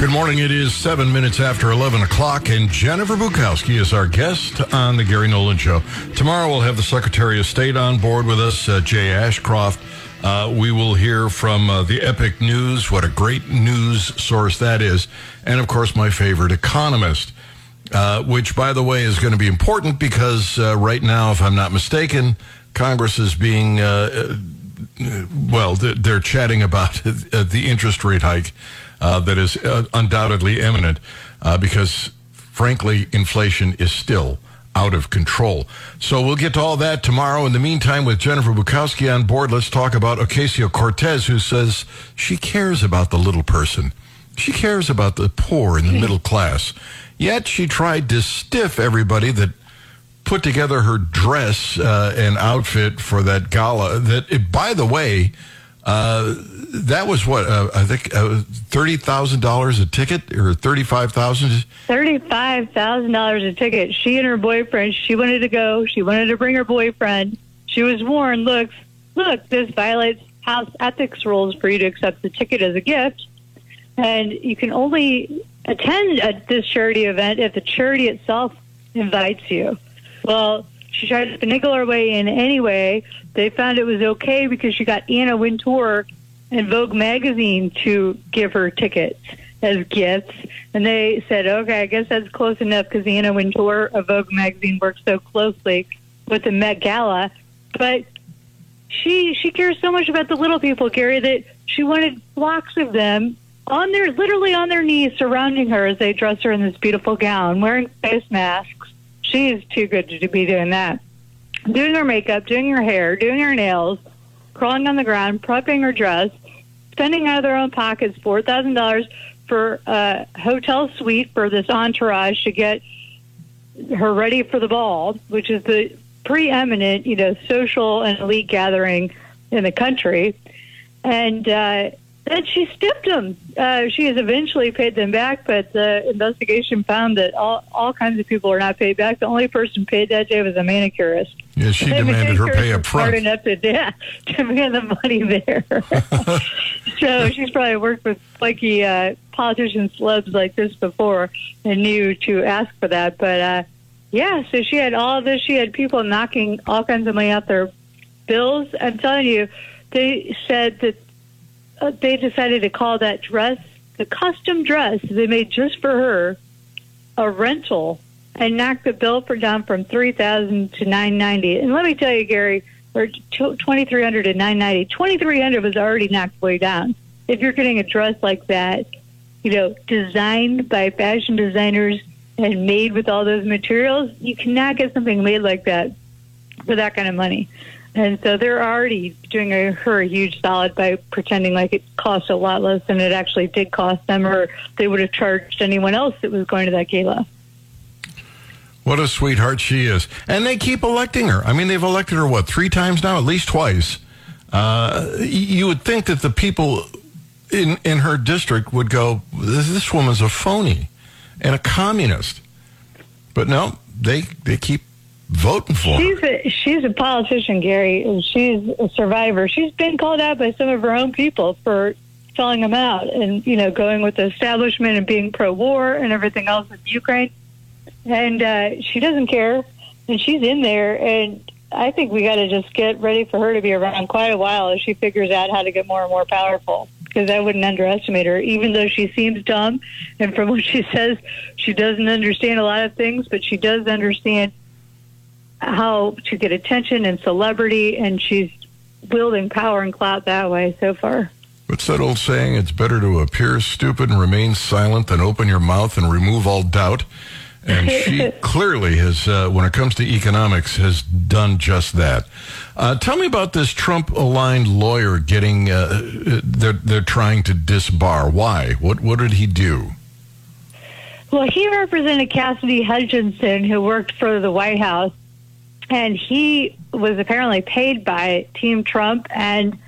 Good morning. It is seven minutes after 11 o'clock, and Jennifer Bukowsky is our guest on the Gary Nolan Show. Tomorrow we'll have the Secretary of State on board with us, uh, Jay Ashcroft. Uh, we will hear from uh, the Epic News, what a great news source that is, and of course, my favorite economist, uh, which, by the way, is going to be important because uh, right now, if I'm not mistaken, Congress is being, uh, well, they're chatting about the interest rate hike uh, that is uh, undoubtedly imminent uh, because, frankly, inflation is still out of control. So we'll get to all that tomorrow. In the meantime, with Jennifer Bukowsky on board, let's talk about Ocasio Cortez, who says she cares about the little person. She cares about the poor and the middle class. Yet she tried to stiff everybody that put together her dress uh, and outfit for that gala. That, by the way, uh, that was what uh, I think uh, thirty thousand dollars a ticket or thirty five thousand. Thirty five thousand dollars a ticket. She and her boyfriend. She wanted to go. She wanted to bring her boyfriend. She was warned. Look, look, this violates house ethics rules for you to accept the ticket as a gift, and you can only attend a, this charity event if the charity itself invites you. Well, she tried to finagle her way in anyway. They found it was okay because she got Anna Wintour and Vogue magazine to give her tickets as gifts. And they said, okay, I guess that's close enough because Anna Wintour of Vogue magazine works so closely with the Met Gala. But she she cares so much about the little people, Gary, that she wanted flocks of them on their literally on their knees surrounding her as they dress her in this beautiful gown, wearing face masks. She is too good to be doing that. Doing her makeup, doing her hair, doing her nails, crawling on the ground, prepping her dress, spending out of their own pockets four thousand dollars for a hotel suite for this entourage to get her ready for the ball, which is the preeminent, you know, social and elite gathering in the country. And uh, then she stiffed them. Uh, she has eventually paid them back, but the investigation found that all, all kinds of people are not paid back. The only person paid that day was a manicurist. Yeah, she demanded her pay up front. Smart enough to, yeah, demand the money there. so she's probably worked with flaky uh, politicians, celebs like this before, and knew to ask for that. But uh, yeah, so she had all this. She had people knocking all kinds of money out their bills. I'm telling you, they said that uh, they decided to call that dress, the custom dress they made just for her, a rental, and knocked the bill for down from three thousand to nine ninety. And let me tell you, Gary, or twenty three hundred to nine ninety. Twenty three hundred was already knocked way down. If you're getting a dress like that, you know, designed by fashion designers and made with all those materials, you cannot get something made like that for that kind of money. And so they're already doing a, her a huge solid by pretending like it cost a lot less than it actually did cost them, or they would have charged anyone else that was going to that gala. What a sweetheart she is. And they keep electing her. I mean, they've elected her, what, three times now? At least twice. Uh, you would think that the people in, in her district would go, this, this woman's a phony and a communist. But no, they, they keep voting for she's a, she's a politician, Gary, she's a survivor. She's been called out by some of her own people for selling them out and, you know, going with the establishment and being pro-war and everything else with Ukraine. And uh, she doesn't care, and she's in there. And I think we got to just get ready for her to be around quite a while as she figures out how to get more and more powerful. Because I wouldn't underestimate her, even though she seems dumb. And from what she says, she doesn't understand a lot of things, but she does understand how to get attention and celebrity, and she's wielding power and clout that way so far. What's that old saying? It's better to appear stupid and remain silent than open your mouth and remove all doubt. And she clearly has, uh, when it comes to economics, has done just that. Uh, tell me about this Trump-aligned lawyer getting. Uh, they're they're trying to disbar. Why? What what did he do? Well, he represented Cassidy Hutchinson, who worked for the White House, and he was apparently paid by Team Trump. And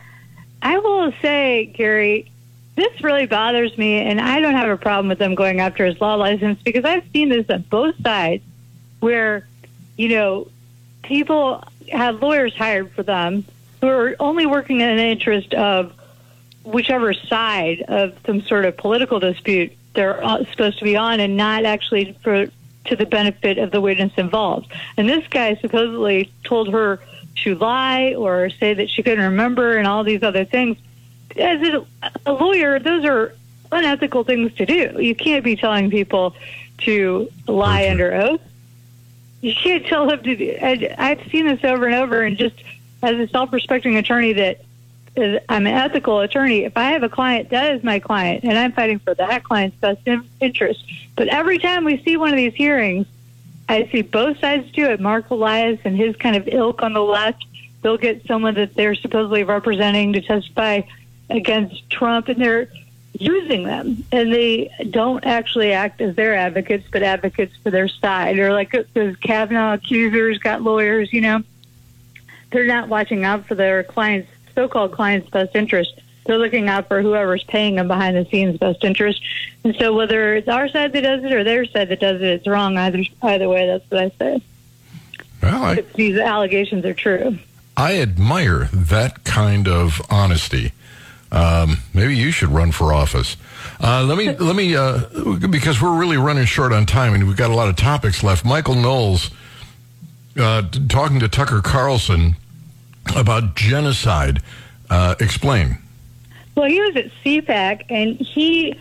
I will say, Gary, this really bothers me, and I don't have a problem with them going after his law license because I've seen this on both sides, where you know people have lawyers hired for them who are only working in the interest of whichever side of some sort of political dispute they're uh, supposed to be on and not actually for to the benefit of the witness involved. And this guy supposedly told her to lie or say that she couldn't remember and all these other things. As a, a lawyer, those are unethical things to do. You can't be telling people to lie Okay. under oath. You can't tell them to. do- I, I've seen this over and over, and just as a self-respecting attorney, that I'm an ethical attorney. If I have a client, that is my client, and I'm fighting for that client's best in, interest. But every time we see one of these hearings, I see both sides do it. Mark Elias and his kind of ilk on the left, they'll get someone that they're supposedly representing to testify against Trump, and they're using them. And they don't actually act as their advocates, but advocates for their side. Or like those Kavanaugh accusers got lawyers, you know. They're not watching out for their clients' so-called clients' best interest. They're looking out for whoever's paying them behind the scenes best interest. And so whether it's our side that does it or their side that does it, it's wrong either either way. That's what I say. Well, I, these allegations are true. I admire that kind of honesty. Um, maybe you should run for office. Uh, let me let me uh, because we're really running short on time and we've got a lot of topics left. Michael Knowles uh, talking to Tucker Carlson about genocide. Uh, explain. Well, he was at CPAC, and he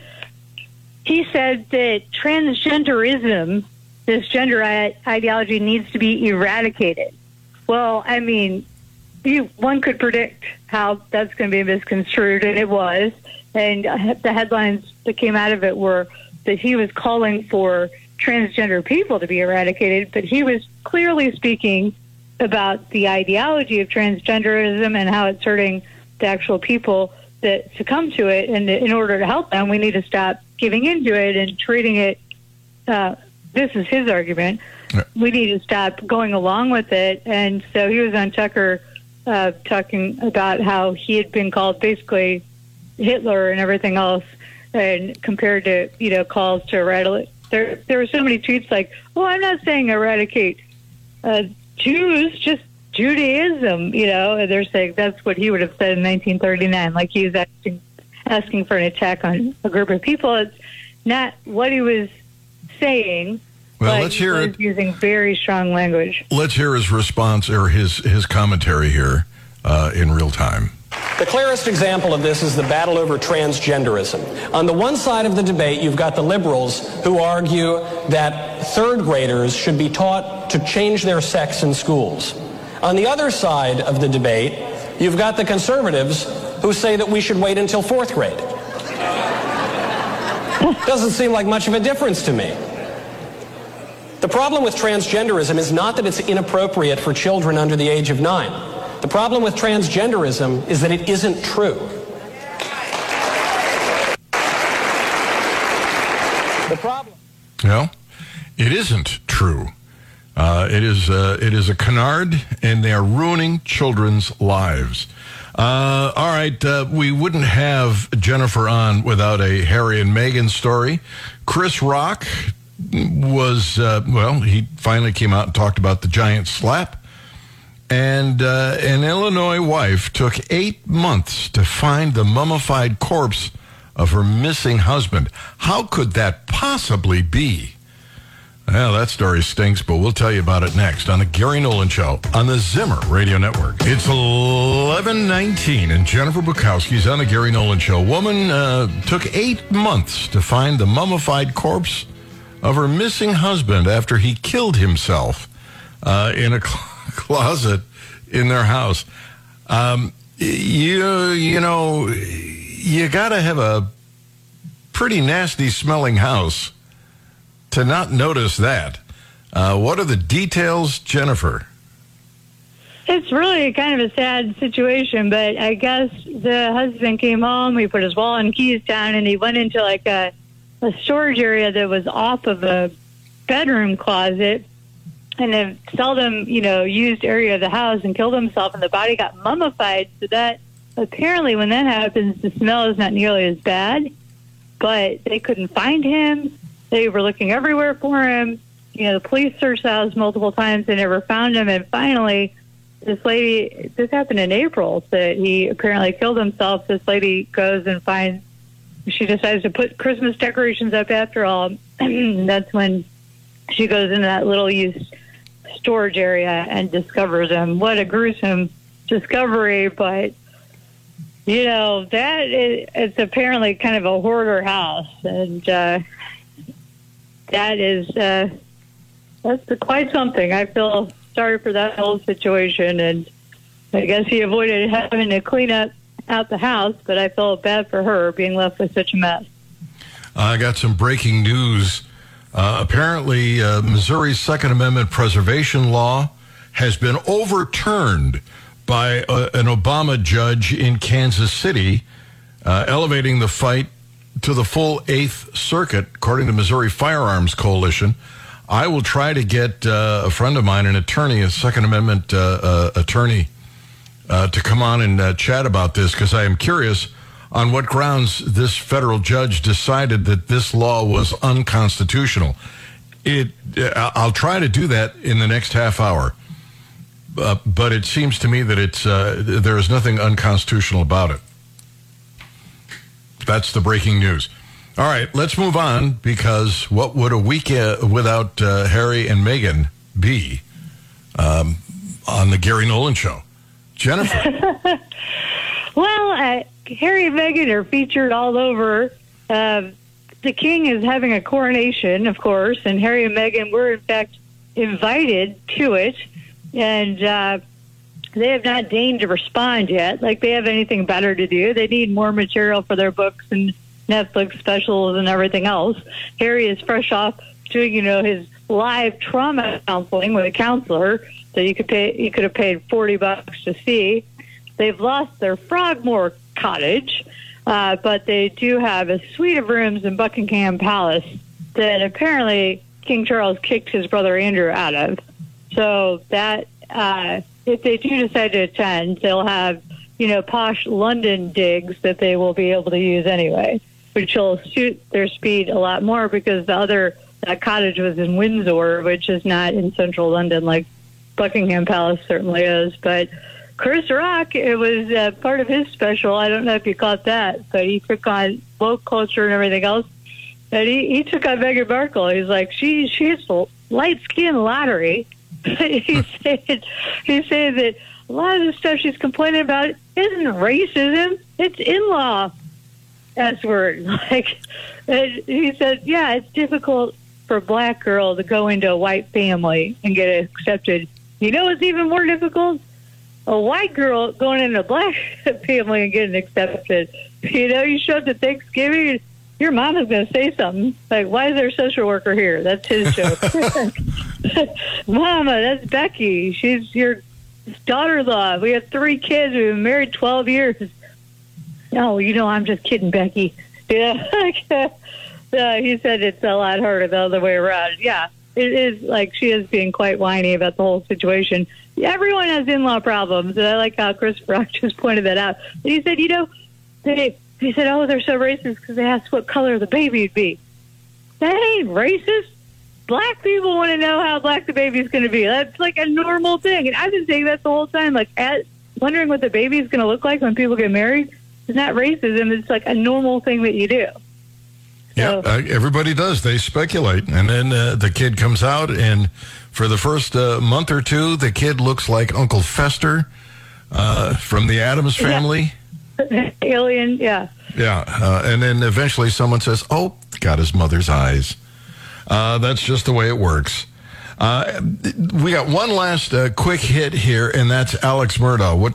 he said that transgenderism, this gender i- ideology, needs to be eradicated. Well, I mean, you, one could predict how that's going to be misconstrued, and it was. And uh, the headlines that came out of it were that he was calling for transgender people to be eradicated, but he was clearly speaking about the ideology of transgenderism and how it's hurting the actual people that succumb to it. And in order to help them, we need to stop giving into it and treating it. Uh, this is his argument. Yeah. We need to stop going along with it. And so he was on Tucker uh, talking about how he had been called basically Hitler and everything else, and compared to you know calls to eradicate. There, there were so many tweets like, "Well, I'm not saying eradicate uh, Jews, just Judaism." You know, and they're saying that's what he would have said in 1939, like he was asking, asking for an attack on a group of people. It's not what he was saying. Well, but let's hear he it. Using very strong language. Let's hear his response or his his commentary here uh, in real time. The clearest example of this is the battle over transgenderism. On the one side of the debate, you've got the liberals who argue that third graders should be taught to change their sex in schools. On the other side of the debate, you've got the conservatives who say that we should wait until fourth grade. Doesn't seem like much of a difference to me. The problem with transgenderism is not that it's inappropriate for children under the age of nine. The problem with transgenderism is that it isn't true. The problem. No, it isn't true. Uh, it is uh, it is a canard, and they are ruining children's lives. Uh, all right, uh, we wouldn't have Jennifer on without a Harry and Meghan story. Chris Rock was uh, well, he finally came out and talked about the giant slap. And uh, an Illinois wife took eight months to find the mummified corpse of her missing husband. How could that possibly be? Well, that story stinks, but we'll tell you about it next on the Gary Nolan Show on the Zimmer Radio Network. It's 1119, and Jennifer Bukowsky's on the Gary Nolan Show. Woman uh, took eight months to find the mummified corpse of her missing husband after he killed himself uh, in a cl- closet in their house. Um, you, you know, you got to have a pretty nasty smelling house to not notice that. Uh, what are the details, Jennifer? It's really kind of a sad situation, but I guess the husband came home, he put his wallet and keys down, and he went into like a, a storage area that was off of a bedroom closet and a seldom, you know, used area of the house and killed himself, and the body got mummified. So that apparently, when that happens, the smell is not nearly as bad. But they couldn't find him. They were looking everywhere for him. You know, the police searched the house multiple times. They never found him. And finally, this lady, this happened in April, that he apparently killed himself. This lady goes and finds she decides to put Christmas decorations up after all. That's when she goes into that little used storage area and discovers them. What a gruesome discovery, but you know that is, it's apparently kind of a hoarder house, and uh, that is uh, that's quite something. I feel sorry for that whole situation, and I guess he avoided having to clean up out the house, but I felt bad for her being left with such a mess. I got some breaking news. Uh, apparently, uh, Missouri's Second Amendment preservation law has been overturned by uh, an Obama judge in Kansas City, uh, elevating the fight to the full Eighth Circuit, according to Missouri Firearms Coalition. I will try to get uh, a friend of mine, an attorney, a Second Amendment attorney, to come on and chat about this because I am curious on what grounds this federal judge decided that this law was unconstitutional. It, I'll try to do that in the next half hour, uh, but it seems to me that it's uh, there is nothing unconstitutional about it. That's the breaking news. All right, let's move on because what would a week uh, without uh, Harry and Meghan be um, on the Gary Nolan show? Jennifer. well, Harry and Meghan are featured all over. Uh, the king is having a coronation, of course, and Harry and Meghan were, in fact, invited to it. And uh, they have not deigned to respond yet. Like they have anything better to do. They need more material for their books and Netflix specials and everything else. Harry is fresh off doing, you know, his live trauma counseling with a counselor that you could pay. You could have paid forty bucks to see. They've lost their Frogmore cottage, uh, but they do have a suite of rooms in Buckingham Palace that apparently King Charles kicked his brother Andrew out of. So that uh, if they do decide to attend, they'll have you know posh London digs that they will be able to use anyway, which will suit their speed a lot more because the other that cottage was in Windsor, which is not in central London like Buckingham Palace certainly is, but Chris Rock, it was uh, part of his special. I don't know if you caught that, but he took on woke culture and everything else. And he, he took on Meghan Markle. He's like, she she's light skin lottery. he said he said that a lot of the stuff she's complaining about isn't racism; it's in law. S word. Like he said, yeah, it's difficult for a black girl to go into a white family and get accepted. You know what's even more difficult? A white girl going in a black family and getting accepted. You know, you show up to Thanksgiving, your mom is going to say something like, "Why is there a social worker here?" That's his joke. Mama, that's Becky. She's your daughter-in-law. We have three kids. We've been married twelve years. No, you know, I'm just kidding, Becky. Yeah. uh, he said it's a lot harder the other way around. Yeah, it is like she is being quite whiny about the whole situation everyone has in-law problems, and I like how Chris Rock just pointed that out. And he said, you know, they he said, oh, they're so racist because they asked what color the baby would be. That ain't racist. Black people want to know how black the baby is going to be. That's like a normal thing, and I've been saying that the whole time. Like, at, wondering what the baby is going to look like when people get married is not racism. It's like a normal thing that you do. Yeah, uh, everybody does. They speculate, and then uh, the kid comes out, and for the first uh, month or two, the kid looks like Uncle Fester uh, from the Addams Family. Yeah. Alien, yeah. Yeah, uh, and then eventually someone says, "Oh, got his mother's eyes." Uh, that's just the way it works. we got one last quick hit here, and that's Alex Murdaugh. What,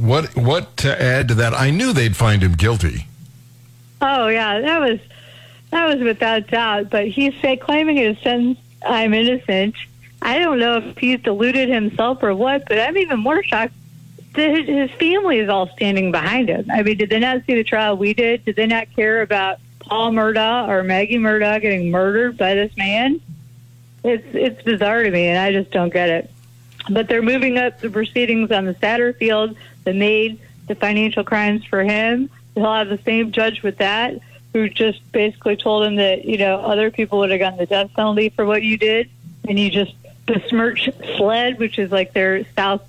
what, what to add to that? I knew they'd find him guilty. Oh yeah, that was that was without doubt. But he's say, claiming his sentence, I'm innocent. I don't know if he's deluded himself or what, but I'm even more shocked that his family is all standing behind him. I mean, did they not see the trial we did? Did they not care about Paul Murdaugh or Maggie Murdaugh getting murdered by this man? It's it's bizarre to me, and I just don't get it. But they're moving up the proceedings on the Satterfield, the maid, the financial crimes for him. They'll have the same judge with that who just basically told him that, you know, other people would have gotten the death penalty for what you did. And you just besmirched SLED, which is like their South,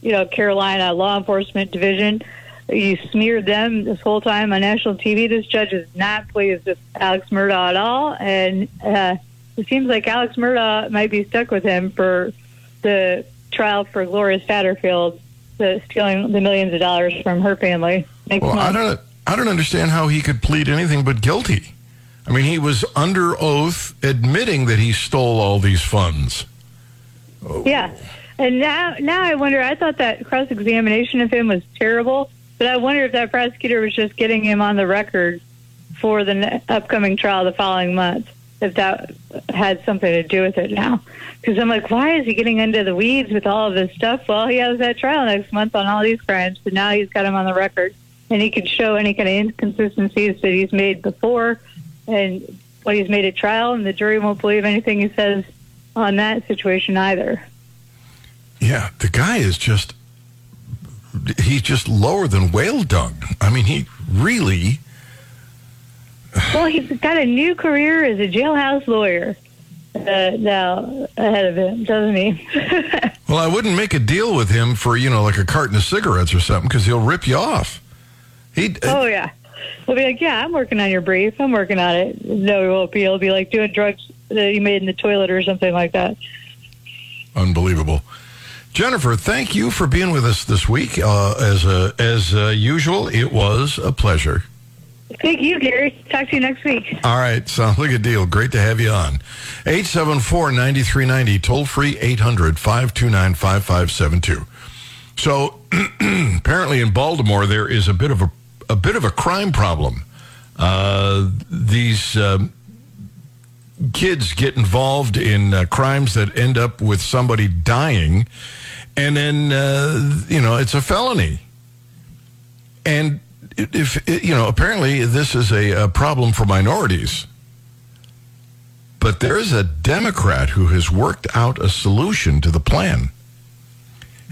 you know, Carolina law enforcement division. you smeared them this whole time on national TV. This judge is not pleased with Alex Murdaugh at all, and uh, it seems like Alex Murdaugh might be stuck with him for the trial for Gloria Satterfield, the stealing the millions of dollars from her family. Next Well, I don't. I don't understand how he could plead anything but guilty. I mean, he was under oath admitting that he stole all these funds. Yeah. And now, now I wonder. I thought that cross examination of him was terrible, but I wonder if that prosecutor was just getting him on the record for the upcoming trial the following month. If that had something to do with it now, because I'm like, why is he getting into the weeds with all of this stuff? Well, he has that trial next month on all these crimes, but now he's got him on the record, and he could show any kind of inconsistencies that he's made before, and what he's made at trial, and the jury won't believe anything he says on that situation either. Yeah, the guy is just. He's just lower than whale dung. I mean, he really. Well, he's got a new career as a jailhouse lawyer uh, now ahead of him, doesn't he? Well, I wouldn't make a deal with him for you know like a carton of cigarettes or something because he'll rip you off. He. oh yeah, he'll be like, "Yeah, I'm working on your brief. I'm working on it." No, he won't be. He'll be like doing drugs that he made in the toilet or something like that. Unbelievable. Jennifer, thank you for being with us this week. Uh, as uh, as uh, usual, it was a pleasure. Thank you, Gary. Talk to you next week. All right, sounds like a deal. Great to have you on. 874-9390, toll free 800-529-5572. So apparently in Baltimore there is a bit of a a bit of a crime problem. Uh, these um, kids get involved in uh, crimes that end up with somebody dying, and then uh, you know it's a felony. And if you know, apparently this is a, a problem for minorities. But there is a Democrat who has worked out a solution to the plan,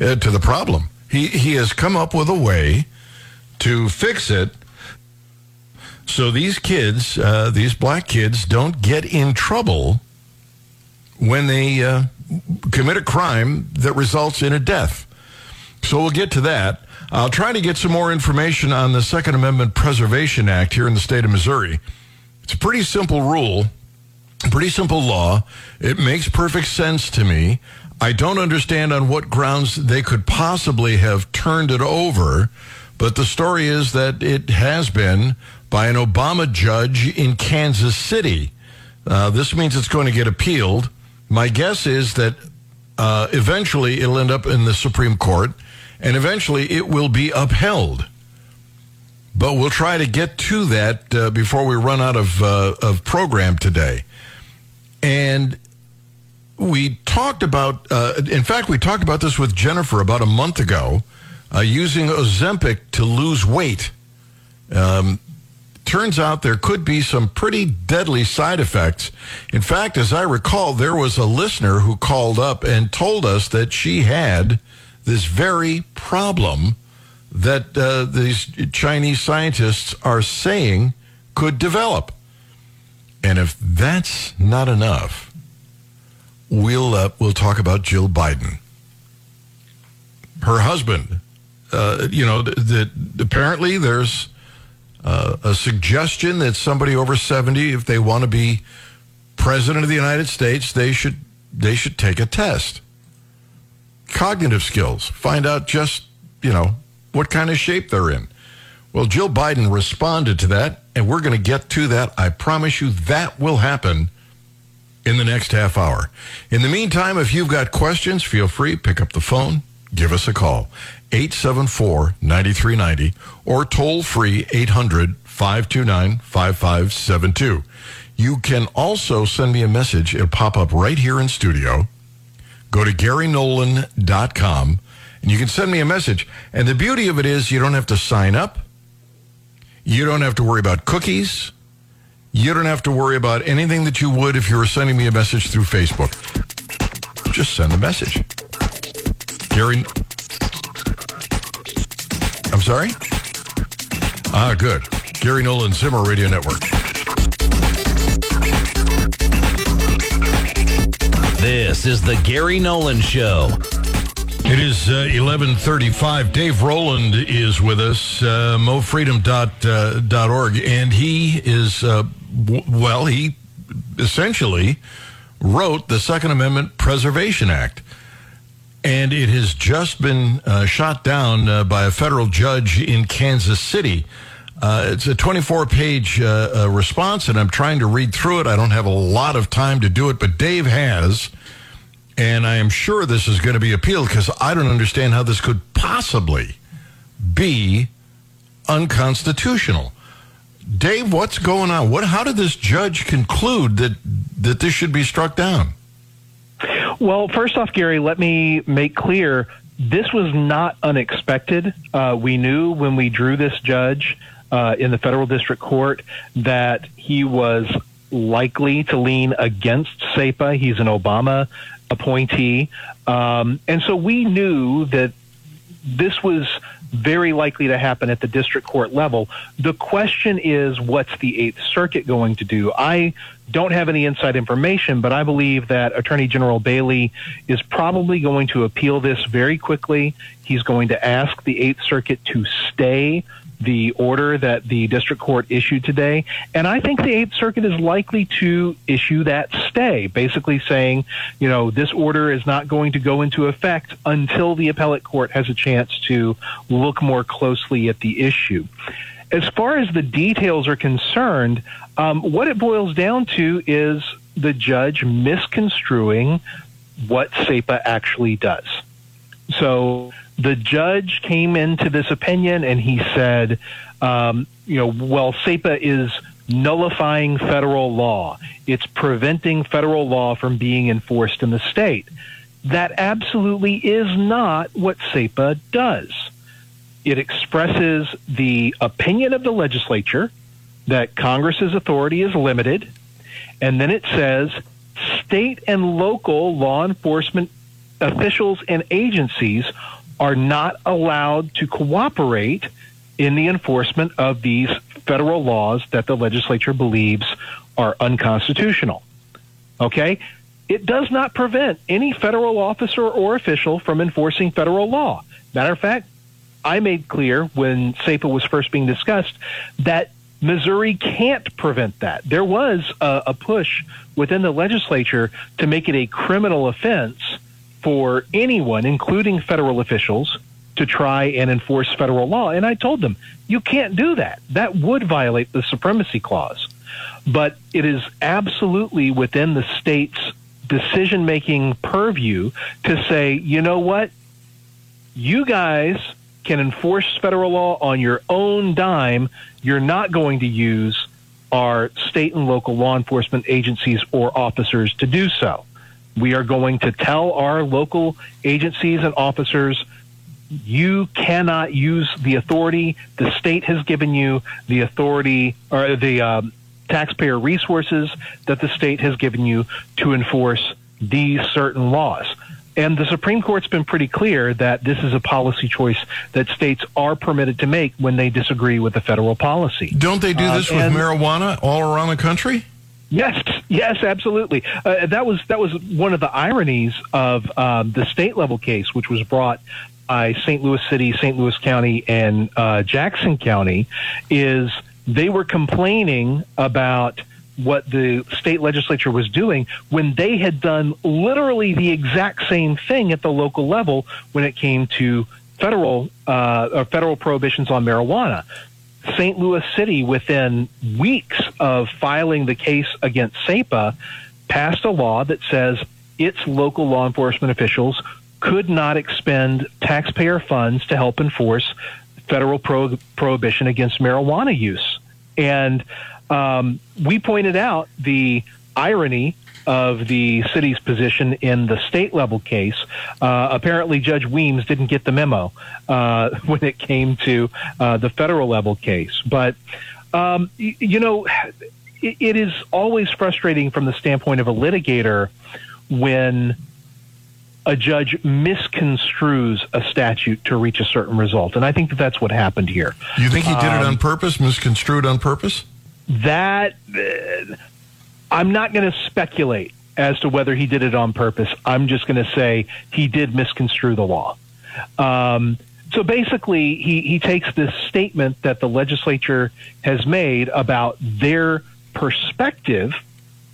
uh, to the problem. He he has come up with a way to fix it so these kids, uh, these black kids, don't get in trouble when they uh, commit a crime that results in a death. So we'll get to that. I'll try to get some more information on the Second Amendment Preservation Act here in the state of Missouri. It's a pretty simple rule, pretty simple law. It makes perfect sense to me. I don't understand on what grounds they could possibly have turned it over, but the story is that it has been by an Obama judge in Kansas City. Uh, this means it's going to get appealed. My guess is that uh, eventually it'll end up in the Supreme Court, and eventually it will be upheld. But we'll try to get to that uh, before we run out of uh, of program today. And we talked about, uh, in fact, we talked about this with Jennifer about a month ago, uh, using Ozempic to lose weight. Um, turns out there could be some pretty deadly side effects. In fact, as I recall, there was a listener who called up and told us that she had this very problem that uh, these Chinese scientists are saying could develop. And if that's not enough, we'll uh, we'll talk about Jill Biden. Her husband, uh, you know, that apparently there's uh, a suggestion that somebody over 70 if they want to be president of the United States they should they should take a test. Cognitive skills. Find out just you know what kind of shape they're in. Well Jill Biden responded to that and we're going to get to that. I promise you that will happen in the next half hour. In the meantime if you've got questions feel free pick up the phone give us a call 874-9390 or toll free 800-529-5572. You can also send me a message. It'll pop up right here in studio. Go to GaryNolan.com and you can send me a message. And the beauty of it is you don't have to sign up. You don't have to worry about cookies. You don't have to worry about anything that you would if you were sending me a message through Facebook. Just send a message. Gary, sorry? Ah, good. Gary Nolan Zimmer Radio Network. This is the Gary Nolan Show. It is uh, 1135. Dave Roland is with us, uh, mofreedom.org, uh, and he is, uh, w- well, he essentially wrote the Second Amendment Preservation Act. And it has just been uh, shot down uh, by a federal judge in Kansas City. Uh, it's a 24 page uh, uh, response, and I'm trying to read through it. I don't have a lot of time to do it, but Dave has. And I am sure this is going to be appealed because I don't understand how this could possibly be unconstitutional. Dave, what's going on? What? How did this judge conclude that that this should be struck down? Well, first off, Gary, let me make clear this was not unexpected. Uh, we knew when we drew this judge uh, in the federal district court that he was likely to lean against SAPA. He's an Obama appointee. Um, and so we knew that this was very likely to happen at the district court level. The question is, what's the Eighth Circuit going to do? I don't have any inside information, but I believe that Attorney General Bailey is probably going to appeal this very quickly. He's going to ask the Eighth Circuit to stay the order that the district court issued today. And I think the Eighth Circuit is likely to issue that stay, basically saying, you know, this order is not going to go into effect until the appellate court has a chance to look more closely at the issue. As far as the details are concerned, um, what it boils down to is the judge misconstruing what SAPA actually does. So the judge came into this opinion and he said, um, you know, well, SAPA is nullifying federal law. It's preventing federal law from being enforced in the state. That absolutely is not what SAPA does. It expresses the opinion of the legislature that Congress's authority is limited, and then it says state and local law enforcement officials and agencies are not allowed to cooperate in the enforcement of these federal laws that the legislature believes are unconstitutional. Okay? It does not prevent any federal officer or official from enforcing federal law. Matter of fact, I made clear when SAPA was first being discussed that Missouri can't prevent that. There was a, a push within the legislature to make it a criminal offense for anyone, including federal officials, to try and enforce federal law. And I told them, you can't do that. That would violate the supremacy clause. But it is absolutely within the state's decision making purview to say, you know what? You guys can enforce federal law on your own dime. You're not going to use our state and local law enforcement agencies or officers to do so. We are going to tell our local agencies and officers you cannot use the authority the state has given you, the authority or the um, taxpayer resources that the state has given you to enforce these certain laws. And the Supreme Court's been pretty clear that this is a policy choice that states are permitted to make when they disagree with the federal policy. Don't they do this uh, with marijuana all around the country? Yes, yes, absolutely. Uh, that was that was one of the ironies of um, the state level case, which was brought by St. Louis City, St. Louis County, and uh, Jackson County, is they were complaining about what the state legislature was doing when they had done literally the exact same thing at the local level when it came to federal uh, or federal prohibitions on marijuana. St. Louis City, within weeks of filing the case against SAPA, passed a law that says its local law enforcement officials could not expend taxpayer funds to help enforce federal pro- prohibition against marijuana use. And um, we pointed out the irony of the city's position in the state level case. Uh, apparently, Judge Wimes didn't get the memo uh, when it came to uh, the federal level case. But, um, y- you know, it, it is always frustrating from the standpoint of a litigator when a judge misconstrues a statute to reach a certain result. And I think that that's what happened here. You think he did um, it on purpose, misconstrued on purpose? That uh, I'm not going to speculate as to whether he did it on purpose. I'm just going to say he did misconstrue the law. Um, so basically, he, he takes this statement that the legislature has made about their perspective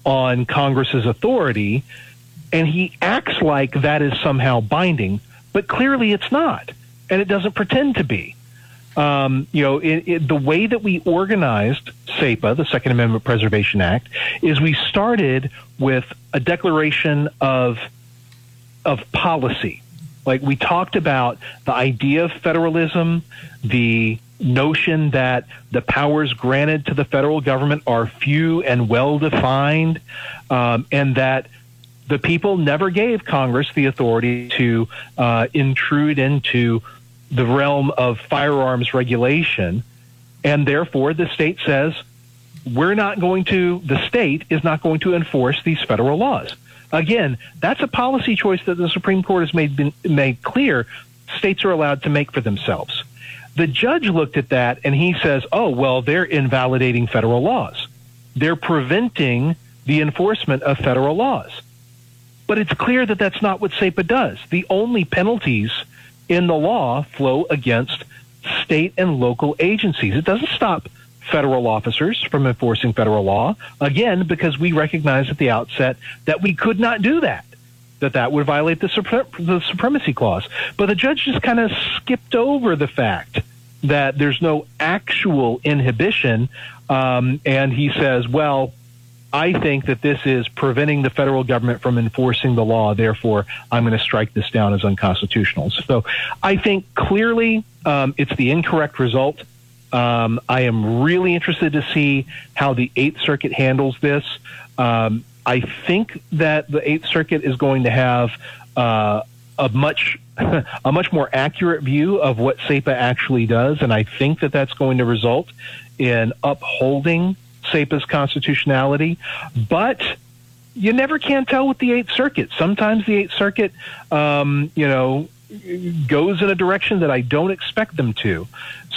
on Congress's authority, and he acts like that is somehow binding, but clearly it's not, and it doesn't pretend to be. Um, you know, it, it, the way that we organized SAPA, the Second Amendment Preservation Act, is we started with a declaration of of policy. Like we talked about the idea of federalism, the notion that the powers granted to the federal government are few and well defined, um, and that the people never gave Congress the authority to uh, intrude into the realm of firearms regulation, and therefore the state says we're not going to, the state is not going to enforce these federal laws. Again, that's a policy choice that the Supreme Court has made been, made clear states are allowed to make for themselves. The judge looked at that and he says, "Oh, well, they're invalidating federal laws. They're preventing the enforcement of federal laws." But it's clear that that's not what SAPA does. The only penalties in the law flow against state and local agencies. It doesn't stop federal officers from enforcing federal law, again, because we recognized at the outset that we could not do that, that that would violate the, the supremacy clause. But the judge just kind of skipped over the fact that there's no actual inhibition, um, and he says, well, I think that this is preventing the federal government from enforcing the law. Therefore, I'm going to strike this down as unconstitutional. So I think clearly um, it's the incorrect result. Um, I am really interested to see how the Eighth Circuit handles this. Um, I think that the Eighth Circuit is going to have uh, a much a much more accurate view of what SAPA actually does, and I think that that's going to result in upholding SAPA's constitutionality, but you never can tell with the Eighth Circuit. Sometimes the Eighth Circuit, um, you know, goes in a direction that I don't expect them to.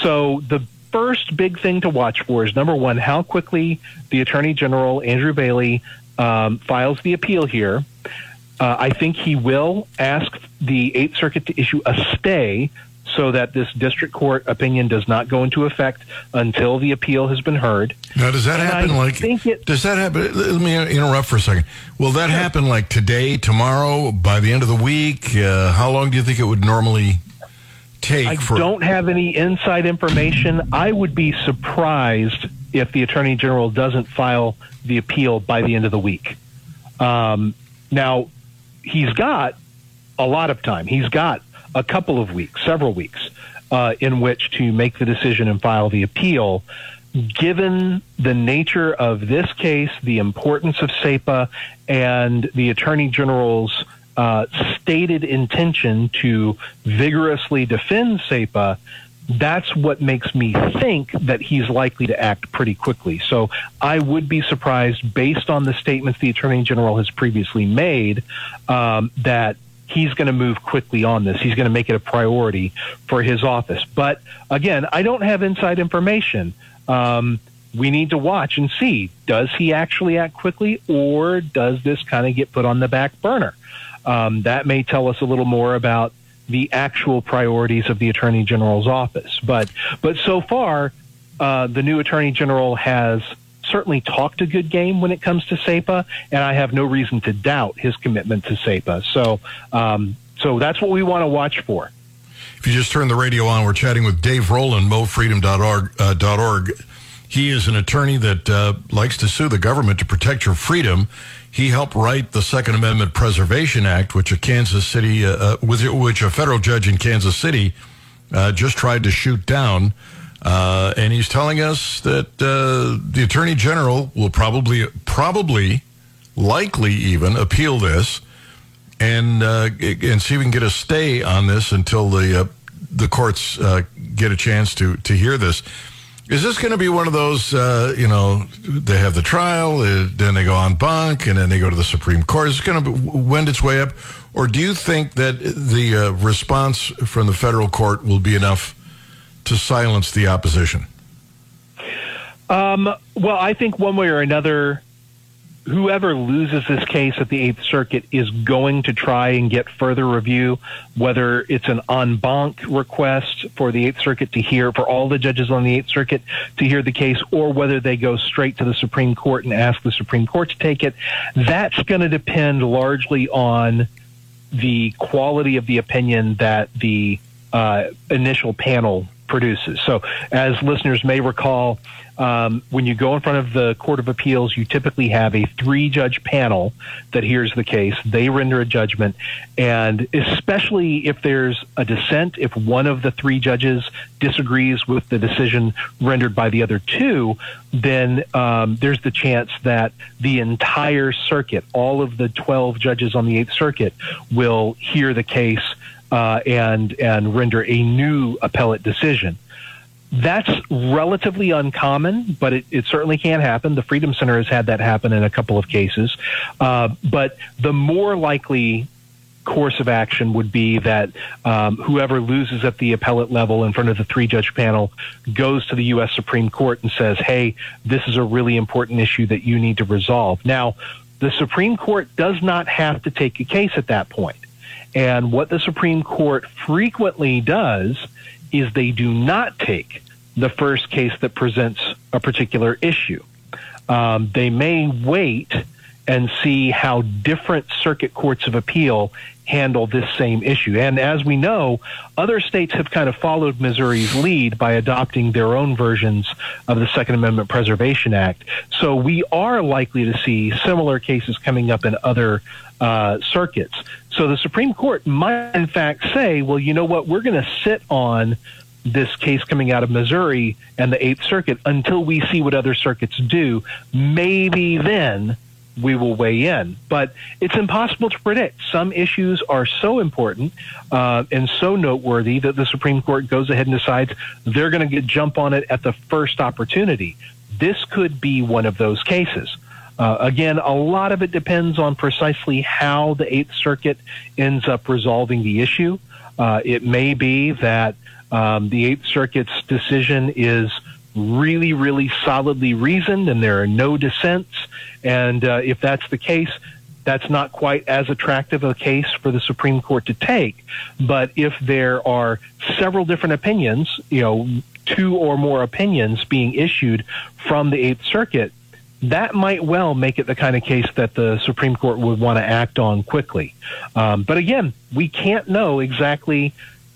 So the first big thing to watch for is number one, how quickly the Attorney General Andrew Bailey um, files the appeal here. Uh, I think he will ask the Eighth Circuit to issue a stay so that this district court opinion does not go into effect until the appeal has been heard. Now, does that and happen I like? It, does that happen? Let me interrupt for a second. Will that sure. happen like today, tomorrow, by the end of the week? Uh, how long do you think it would normally take? I for- don't have any inside information. I would be surprised if the attorney general doesn't file the appeal by the end of the week. Um, now, he's got a lot of time. He's got a couple of weeks, several weeks, uh, in which to make the decision and file the appeal. Given the nature of this case, the importance of SAPA, and the Attorney General's uh, stated intention to vigorously defend SAPA, that's what makes me think that he's likely to act pretty quickly. So I would be surprised, based on the statements the Attorney General has previously made, um, that he's going to move quickly on this. He's going to make it a priority for his office. But again, I don't have inside information. Um, we need to watch and see does he actually act quickly or does this kind of get put on the back burner? Um, that may tell us a little more about the actual priorities of the attorney general's office. But but so far, uh, the new attorney general has certainly talked a good game when it comes to SAPA, and I have no reason to doubt his commitment to SAPA. So, um, so that's what we want to watch for. If you just turn the radio on, we're chatting with Dave Roland, mofreedom.org. Uh, .org. He is an attorney that uh, likes to sue the government to protect your freedom. He helped write the Second Amendment Preservation Act, which a Kansas City, uh, uh which a federal judge in Kansas City uh, just tried to shoot down. Uh, and he's telling us that uh, the attorney general will probably, probably, likely even appeal this, and uh, and see if we can get a stay on this until the the courts get a chance to to hear this. Is this going to be one of those, uh, you know, they have the trial, then they go en banc, and then they go to the Supreme Court? Is it going to wend its way up? Or do you think that the response from the federal court will be enough to silence the opposition? Um, well, I think one way or another, whoever loses this case at the Eighth Circuit is going to try and get further review, whether it's an en banc request for the Eighth Circuit to hear, for all the judges on the Eighth Circuit to hear the case, or whether they go straight to the Supreme Court and ask the Supreme Court to take it. That's going to depend largely on the quality of the opinion that the uh, initial panel produces. So, as listeners may recall, um, when you go in front of the Court of Appeals, you typically have a three judge panel that hears the case. They render a judgment. And especially if there's a dissent, if one of the three judges disagrees with the decision rendered by the other two, then um, there's the chance that the entire circuit, all of the 12 judges on the Eighth Circuit, will hear the case. Uh, and and render a new appellate decision. That's relatively uncommon, but it, it, certainly can happen. The Freedom Center has had that happen in a couple of cases. Uh, but the more likely course of action would be that um, whoever loses at the appellate level in front of the three judge panel goes to the U.S. Supreme Court and says, hey, this is a really important issue that you need to resolve. Now, the Supreme Court does not have to take a case at that point. And what the Supreme Court frequently does is they do not take the first case that presents a particular issue. Um, they may wait and see how different circuit courts of appeal handle this same issue. And as we know, other states have kind of followed Missouri's lead by adopting their own versions of the Second Amendment Preservation Act. So we are likely to see similar cases coming up in other uh, circuits. So the Supreme Court might, in fact, say, well, you know what, we're going to sit on this case coming out of Missouri and the Eighth Circuit until we see what other circuits do. Maybe then we will weigh in. But it's impossible to predict. Some issues are so important uh, and so noteworthy that the Supreme Court goes ahead and decides they're going to jump on it at the first opportunity. This could be one of those cases. Uh, again, a lot of it depends on precisely how the Eighth Circuit ends up resolving the issue. Uh, it may be that um, the Eighth Circuit's decision is really, really solidly reasoned and there are no dissents. And uh, if that's the case, that's not quite as attractive a case for the Supreme Court to take. But if there are several different opinions, you know, two or more opinions being issued from the Eighth Circuit, that might well make it the kind of case that the Supreme Court would want to act on quickly. Um, but again, we can't know exactly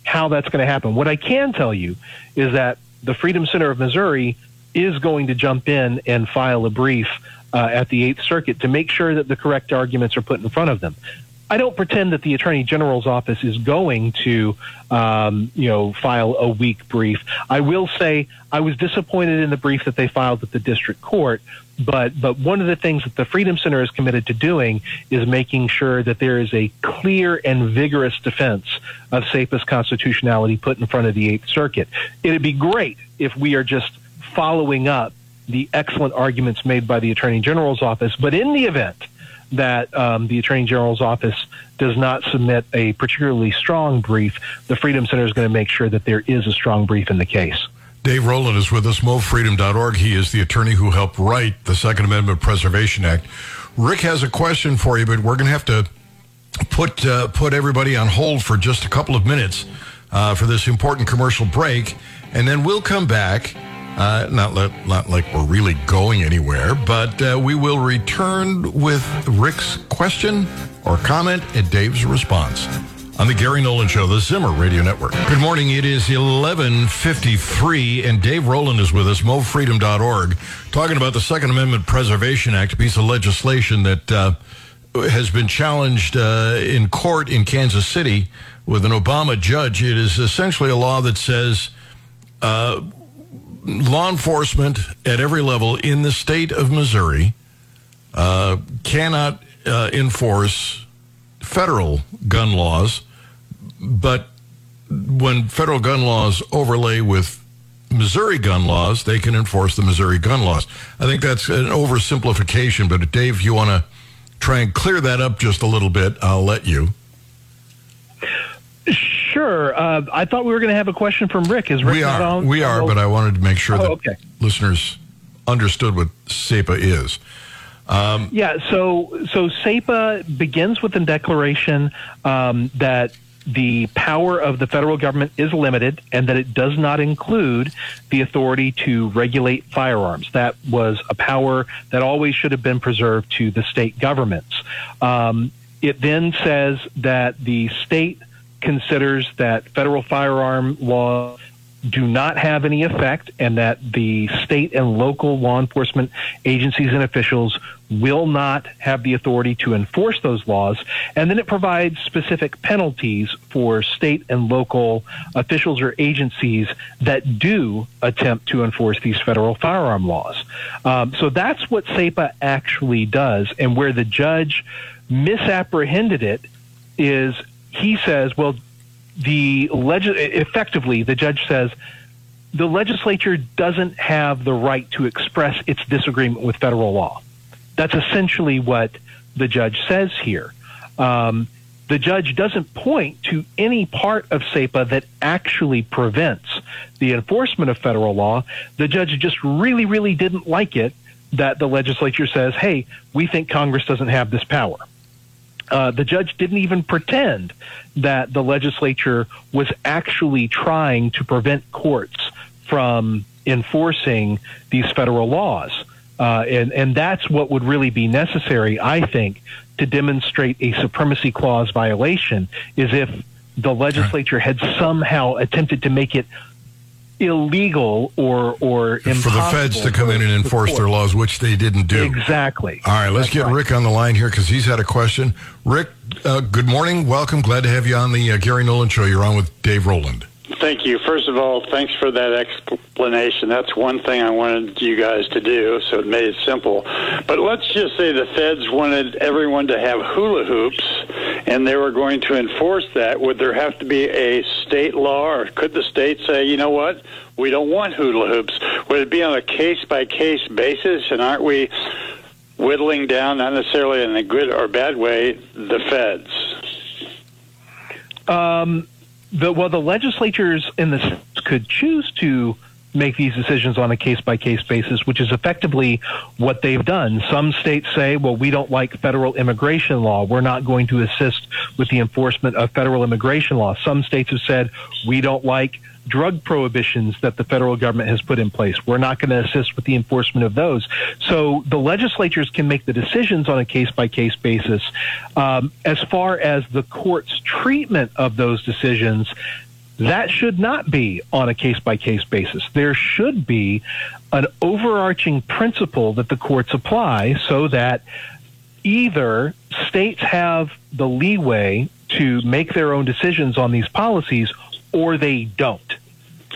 how that's going to happen. What I can tell you is that the Freedom Center of Missouri is going to jump in and file a brief uh, at the Eighth Circuit to make sure that the correct arguments are put in front of them. I don't pretend that the Attorney General's office is going to, um, you know, file a weak brief. I will say I was disappointed in the brief that they filed at the district court, but but one of the things that the Freedom Center is committed to doing is making sure that there is a clear and vigorous defense of SAPA's constitutionality put in front of the Eighth Circuit. It'd be great if we are just following up the excellent arguments made by the Attorney General's office, but in the event that um, the Attorney General's office does not submit a particularly strong brief, the Freedom Center is going to make sure that there is a strong brief in the case. Dave Roland is with us, mofreedom.org. He is the attorney who helped write the Second Amendment Preservation Act. Rick has a question for you, but we're going to have to put uh, put everybody on hold for just a couple of minutes uh, for this important commercial break, and then we'll come back uh, not, let, not like we're really going anywhere, but uh, we will return with Rick's question or comment and Dave's response on the Gary Nolan Show, the Zimmer Radio Network. Good morning. It is 1153, and Dave Roland is with us, mofreedom.org, talking about the Second Amendment Preservation Act, a piece of legislation that uh, has been challenged uh, in court in Kansas City with an Obama judge. It is essentially a law that says uh, law enforcement at every level in the state of Missouri uh, cannot uh, enforce federal gun laws, but when federal gun laws overlay with Missouri gun laws, they can enforce the Missouri gun laws. I think that's an oversimplification, but Dave, if you want to try and clear that up just a little bit, I'll let you. Sure. Uh, I thought we were going to have a question from Rick. Is Rick we are? On? We are, but I wanted to make sure oh, that okay. listeners understood what SAPA is. Um, yeah, so so SAPA begins with a declaration um, that the power of the federal government is limited and that it does not include the authority to regulate firearms. That was a power that always should have been preserved to the state governments. Um, it then says that the state considers that federal firearm laws do not have any effect and that the state and local law enforcement agencies and officials will not have the authority to enforce those laws. And then it provides specific penalties for state and local officials or agencies that do attempt to enforce these federal firearm laws. Um, so that's what SAPA actually does. And where the judge misapprehended it is he says, well, the leg- effectively the judge says the legislature doesn't have the right to express its disagreement with federal law. That's essentially what the judge says here. Um, the judge doesn't point to any part of SAPA that actually prevents the enforcement of federal law. The judge just really, really didn't like it that the legislature says, hey, we think Congress doesn't have this power. Uh, the judge didn't even pretend that the legislature was actually trying to prevent courts from enforcing these federal laws. Uh, and, and that's what would really be necessary, I think, to demonstrate a supremacy clause violation is if the legislature had somehow attempted to make it illegal or or for the feds to come in and enforce their laws, which they didn't do. Exactly. All right, let's That's get right. Rick on the line here because he's had a question. Rick, uh, good morning. Welcome. Glad to have you on the uh, Gary Nolan Show. You're on with Dave Roland. Thank you. First of all, thanks for that explanation. That's one thing I wanted you guys to do, so it made it simple. But let's just say the feds wanted everyone to have hula hoops, and they were going to enforce that. Would there have to be a state law, or could the state say, you know what, we don't want hula hoops? Would it be on a case by case basis, and aren't we whittling down, not necessarily in a good or bad way, the feds? Um, the, well, the legislatures in the could choose to make these decisions on a case by case basis, which is effectively what they've done. Some states say, well, we don't like federal immigration law. We're not going to assist with the enforcement of federal immigration law. Some states have said, we don't like drug prohibitions that the federal government has put in place. We're not going to assist with the enforcement of those. So the legislatures can make the decisions on a case by case basis. Um, as far as the court's treatment of those decisions, that should not be on a case by case basis. There should be an overarching principle that the courts apply so that either states have the leeway to make their own decisions on these policies or they don't.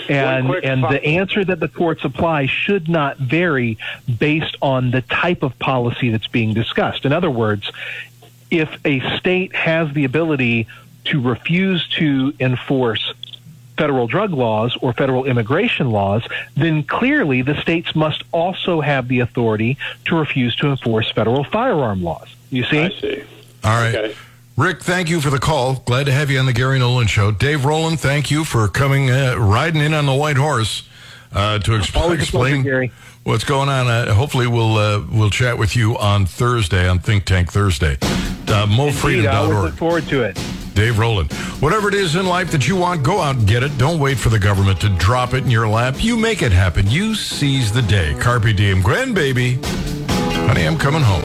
And and the answer that the courts apply should not vary based on the type of policy that's being discussed. In other words, if a state has the ability to refuse to enforce federal drug laws or federal immigration laws, then clearly the states must also have the authority to refuse to enforce federal firearm laws. You see? I see. All right. Okay. Rick, thank you for the call. Glad to have you on the Gary Nolan Show. Dave Roland, thank you for coming, uh, riding in on the white horse uh, to expl- Always pleasure, explain Gary. What's going on. Uh, hopefully, we'll uh, we'll chat with you on Thursday on Think Tank Thursday. Uh, Indeed, I always look forward to it. Dave Roland. Whatever it is in life that you want, go out and get it. Don't wait for the government to drop it in your lap. You make it happen. You seize the day. Carpe diem, grandbaby. Honey, I'm coming home.